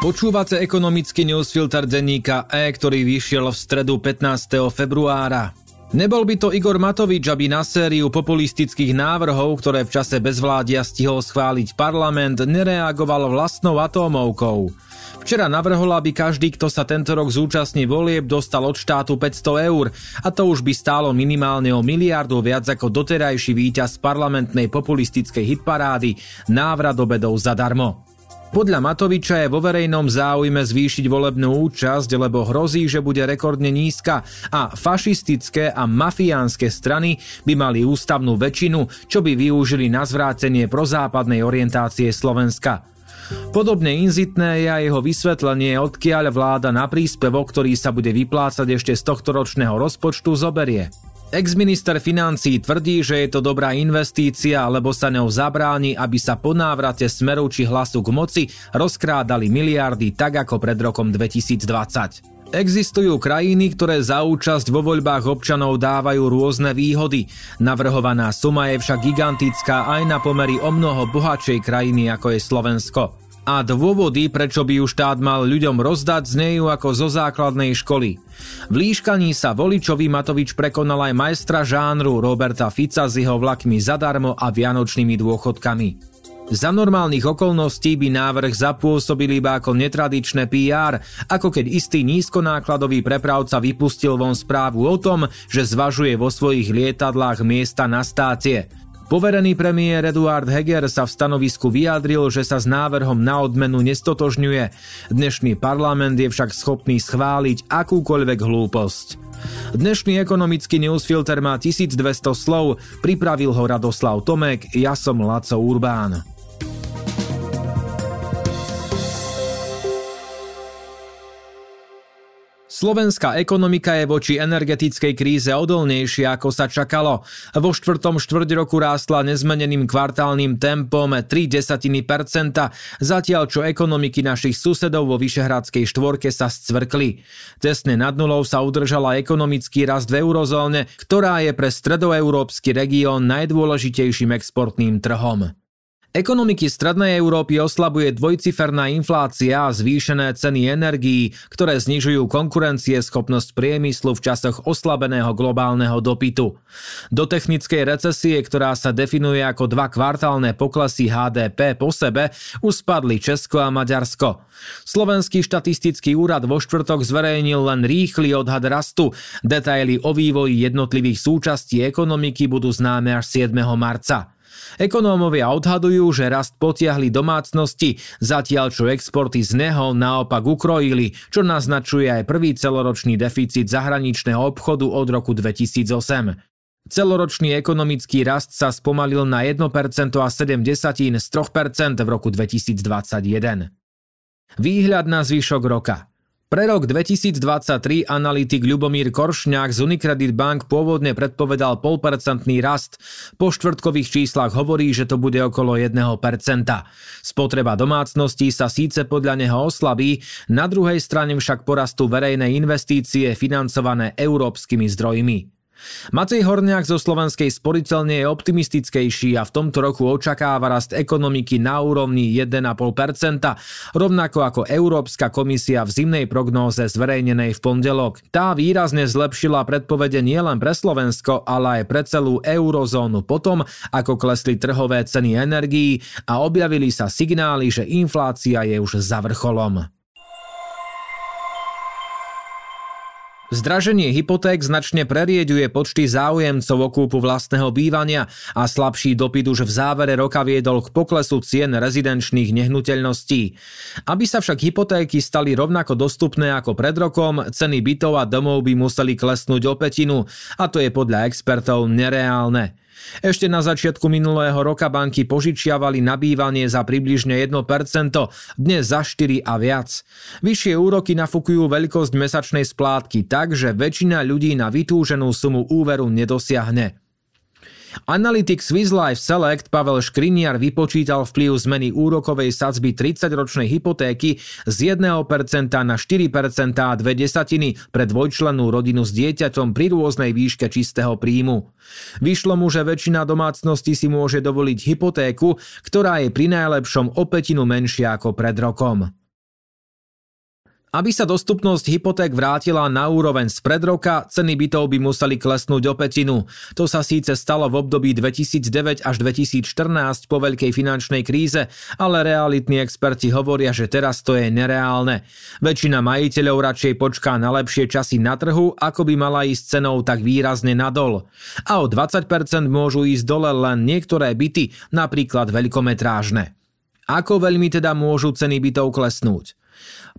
Počúvate ekonomický newsfilter denníka E, ktorý vyšiel v stredu 15. februára. Nebol by to Igor Matovič, aby na sériu populistických návrhov, ktoré v čase bezvládia stihol schváliť parlament, nereagoval vlastnou atómovkou. Včera navrhol, aby každý, kto sa tento rok zúčastní volieb, dostal od štátu 500 eur a to už by stálo minimálne o miliardu viac ako doterajší víťaz parlamentnej populistickej hitparády návrat obedov zadarmo. Podľa Matoviča je vo verejnom záujme zvýšiť volebnú účasť, lebo hrozí, že bude rekordne nízka a fašistické a mafiánske strany by mali ústavnú väčšinu, čo by využili na zvrátenie prozápadnej orientácie Slovenska. Podobne inzitné je aj jeho vysvetlenie, odkiaľ vláda na príspevok, ktorý sa bude vyplácať ešte z tohto ročného rozpočtu, zoberie. Ex-minister financí tvrdí, že je to dobrá investícia, lebo sa ňou zabráni, aby sa po návrate smeru či hlasu k moci rozkrádali miliardy tak ako pred rokom 2020. Existujú krajiny, ktoré za účasť vo voľbách občanov dávajú rôzne výhody. Navrhovaná suma je však gigantická aj na pomery o mnoho bohatšej krajiny ako je Slovensko a dôvody, prečo by ju štát mal ľuďom rozdať, znejú ako zo základnej školy. V líškaní sa voličovi Matovič prekonal aj majstra žánru Roberta Fica s jeho vlakmi zadarmo a vianočnými dôchodkami. Za normálnych okolností by návrh zapôsobili iba ako netradičné PR, ako keď istý nízkonákladový prepravca vypustil von správu o tom, že zvažuje vo svojich lietadlách miesta na stácie. Poverený premiér Eduard Heger sa v stanovisku vyjadril, že sa s návrhom na odmenu nestotožňuje. Dnešný parlament je však schopný schváliť akúkoľvek hlúposť. Dnešný ekonomický newsfilter má 1200 slov, pripravil ho Radoslav Tomek, ja som Laco Urbán. Slovenská ekonomika je voči energetickej kríze odolnejšia, ako sa čakalo. Vo štvrtom štvrť roku rástla nezmeneným kvartálnym tempom 3 desatiny percenta, zatiaľ čo ekonomiky našich susedov vo Vyšehradskej štvorke sa scvrkli. Tesne nad nulou sa udržala ekonomický rast v eurozóne, ktorá je pre stredoeurópsky región najdôležitejším exportným trhom. Ekonomiky Strednej Európy oslabuje dvojciferná inflácia a zvýšené ceny energií, ktoré znižujú konkurencieschopnosť priemyslu v časoch oslabeného globálneho dopytu. Do technickej recesie, ktorá sa definuje ako dva kvartálne poklesy HDP po sebe, už spadli Česko a Maďarsko. Slovenský štatistický úrad vo štvrtok zverejnil len rýchly odhad rastu. Detaily o vývoji jednotlivých súčastí ekonomiky budú známe až 7. marca. Ekonómovia odhadujú, že rast potiahli domácnosti, zatiaľ čo exporty z neho naopak ukrojili, čo naznačuje aj prvý celoročný deficit zahraničného obchodu od roku 2008. Celoročný ekonomický rast sa spomalil na 1% a 7 desatín z 3% v roku 2021. Výhľad na zvyšok roka – pre rok 2023 analytik Ľubomír Koršňák z Unicredit Bank pôvodne predpovedal polpercentný rast. Po štvrtkových číslach hovorí, že to bude okolo 1%. Spotreba domácností sa síce podľa neho oslabí, na druhej strane však porastú verejné investície financované európskymi zdrojmi. Matej Horniak zo Slovenskej sporiteľne je optimistickejší a v tomto roku očakáva rast ekonomiky na úrovni 1,5%, rovnako ako Európska komisia v zimnej prognóze zverejnenej v pondelok. Tá výrazne zlepšila predpovede nielen pre Slovensko, ale aj pre celú eurozónu potom, ako klesli trhové ceny energií a objavili sa signály, že inflácia je už za vrcholom. Zdraženie hypoték značne prerieďuje počty záujemcov o kúpu vlastného bývania a slabší dopyt už v závere roka viedol k poklesu cien rezidenčných nehnuteľností. Aby sa však hypotéky stali rovnako dostupné ako pred rokom, ceny bytov a domov by museli klesnúť o petinu a to je podľa expertov nereálne. Ešte na začiatku minulého roka banky požičiavali na bývanie za približne 1%, dnes za 4 a viac. Vyššie úroky nafúkujú veľkosť mesačnej splátky tak, že väčšina ľudí na vytúženú sumu úveru nedosiahne. Analytik Swiss Life Select Pavel Škriniar vypočítal vplyv zmeny úrokovej sadzby 30-ročnej hypotéky z 1% na 4% a 2 desatiny pre dvojčlennú rodinu s dieťaťom pri rôznej výške čistého príjmu. Vyšlo mu, že väčšina domácností si môže dovoliť hypotéku, ktorá je pri najlepšom o petinu menšia ako pred rokom. Aby sa dostupnosť hypoték vrátila na úroveň spred roka, ceny bytov by museli klesnúť o petinu. To sa síce stalo v období 2009 až 2014 po veľkej finančnej kríze, ale realitní experti hovoria, že teraz to je nereálne. Väčšina majiteľov radšej počká na lepšie časy na trhu, ako by mala ísť cenou tak výrazne nadol. A o 20% môžu ísť dole len niektoré byty, napríklad veľkometrážne. Ako veľmi teda môžu ceny bytov klesnúť?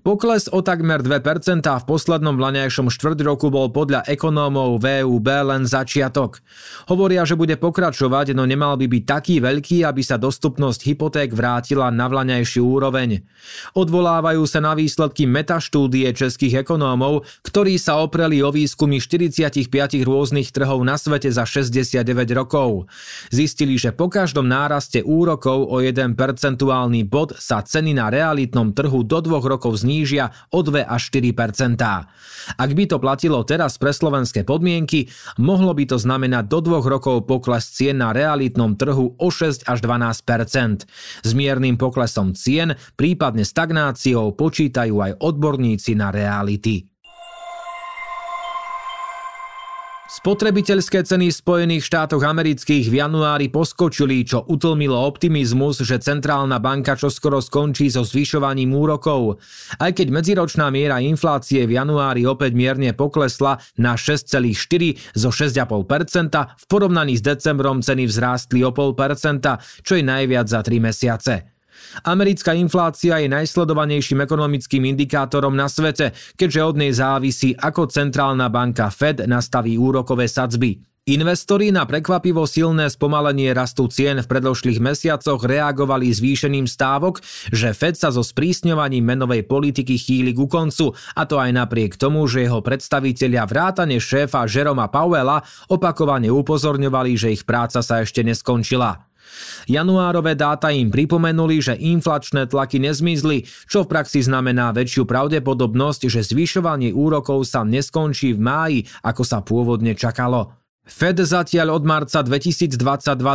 Pokles o takmer 2% v poslednom vlaňajšom štvrť roku bol podľa ekonómov VUB len začiatok. Hovoria, že bude pokračovať, no nemal by byť taký veľký, aby sa dostupnosť hypoték vrátila na vlaňajšiu úroveň. Odvolávajú sa na výsledky metaštúdie českých ekonómov, ktorí sa opreli o výskumy 45 rôznych trhov na svete za 69 rokov. Zistili, že po každom náraste úrokov o 1 percentuálny bod sa ceny na realitnom trhu do dvoch rokov znížia o 2 až 4% Ak by to platilo teraz pre slovenské podmienky, mohlo by to znamenať do dvoch rokov pokles cien na realitnom trhu o 6 až 12 S miernym poklesom cien, prípadne stagnáciou počítajú aj odborníci na reality. Spotrebiteľské ceny v Spojených štátoch amerických v januári poskočili, čo utlmilo optimizmus, že centrálna banka čoskoro skončí so zvyšovaním úrokov. Aj keď medziročná miera inflácie v januári opäť mierne poklesla na 6,4 zo 6,5%, v porovnaní s decembrom ceny vzrástli o 0,5%, čo je najviac za 3 mesiace. Americká inflácia je najsledovanejším ekonomickým indikátorom na svete, keďže od nej závisí, ako centrálna banka Fed nastaví úrokové sadzby. Investori na prekvapivo silné spomalenie rastu cien v predložších mesiacoch reagovali zvýšením stávok, že Fed sa so sprísňovaním menovej politiky chýli ku koncu, a to aj napriek tomu, že jeho predstavitelia vrátane šéfa Jeroma Powella opakovane upozorňovali, že ich práca sa ešte neskončila. Januárové dáta im pripomenuli, že inflačné tlaky nezmizli, čo v praxi znamená väčšiu pravdepodobnosť, že zvyšovanie úrokov sa neskončí v máji, ako sa pôvodne čakalo. Fed zatiaľ od marca 2022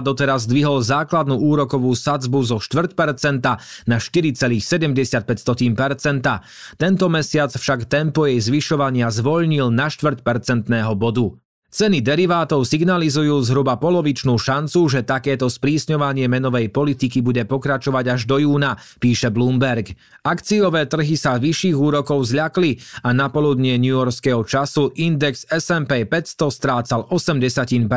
doteraz zdvihol základnú úrokovú sadzbu zo 4% na 4,75%. Tento mesiac však tempo jej zvyšovania zvolnil na 4% bodu. Ceny derivátov signalizujú zhruba polovičnú šancu, že takéto sprísňovanie menovej politiky bude pokračovať až do júna, píše Bloomberg. Akciové trhy sa vyšších úrokov zľakli a na poludnie newyorského času index S&P 500 strácal 80%,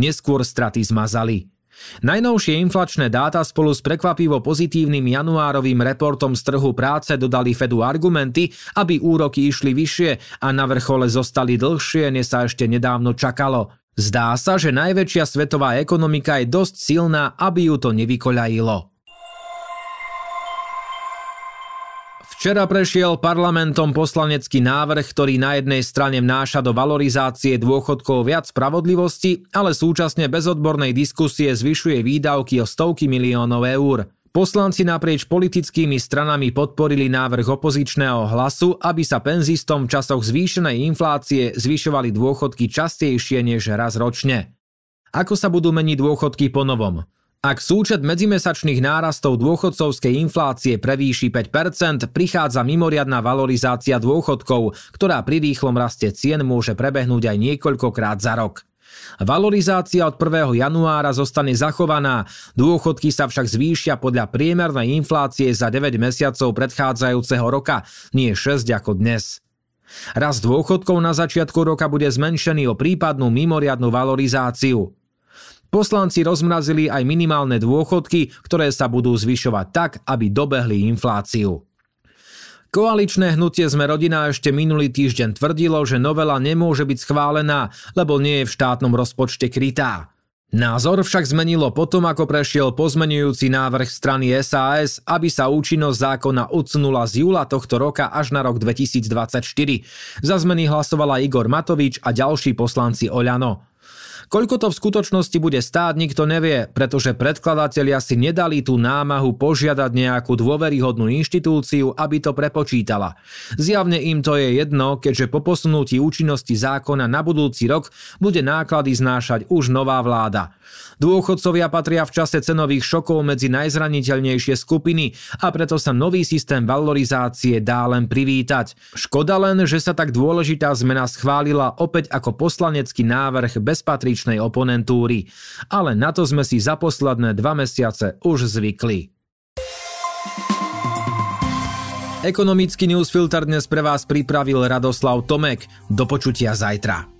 neskôr straty zmazali. Najnovšie inflačné dáta spolu s prekvapivo pozitívnym januárovým reportom z trhu práce dodali Fedu argumenty, aby úroky išli vyššie a na vrchole zostali dlhšie, než sa ešte nedávno čakalo. Zdá sa, že najväčšia svetová ekonomika je dosť silná, aby ju to nevykoľajilo. Včera prešiel parlamentom poslanecký návrh, ktorý na jednej strane vnáša do valorizácie dôchodkov viac spravodlivosti, ale súčasne bez odbornej diskusie zvyšuje výdavky o stovky miliónov eur. Poslanci naprieč politickými stranami podporili návrh opozičného hlasu, aby sa penzistom v časoch zvýšenej inflácie zvyšovali dôchodky častejšie než raz ročne. Ako sa budú meniť dôchodky po novom? Ak súčet medzimesačných nárastov dôchodcovskej inflácie prevýši 5%, prichádza mimoriadná valorizácia dôchodkov, ktorá pri rýchlom raste cien môže prebehnúť aj niekoľkokrát za rok. Valorizácia od 1. januára zostane zachovaná, dôchodky sa však zvýšia podľa priemernej inflácie za 9 mesiacov predchádzajúceho roka, nie 6 ako dnes. Rast dôchodkov na začiatku roka bude zmenšený o prípadnú mimoriadnu valorizáciu. Poslanci rozmrazili aj minimálne dôchodky, ktoré sa budú zvyšovať tak, aby dobehli infláciu. Koaličné hnutie Sme rodina ešte minulý týždeň tvrdilo, že novela nemôže byť schválená, lebo nie je v štátnom rozpočte krytá. Názor však zmenilo potom, ako prešiel pozmenujúci návrh strany SAS, aby sa účinnosť zákona odsunula z júla tohto roka až na rok 2024. Za zmeny hlasovala Igor Matovič a ďalší poslanci Oľano. Koľko to v skutočnosti bude stáť, nikto nevie, pretože predkladatelia si nedali tú námahu požiadať nejakú dôveryhodnú inštitúciu, aby to prepočítala. Zjavne im to je jedno, keďže po posunutí účinnosti zákona na budúci rok bude náklady znášať už nová vláda. Dôchodcovia patria v čase cenových šokov medzi najzraniteľnejšie skupiny a preto sa nový systém valorizácie dá len privítať. Škoda len, že sa tak dôležitá zmena schválila opäť ako poslanecký návrh bez patričnej oponentúry. Ale na to sme si za posledné dva mesiace už zvykli. Ekonomický newsfilter dnes pre vás pripravil Radoslav Tomek. Do počutia zajtra.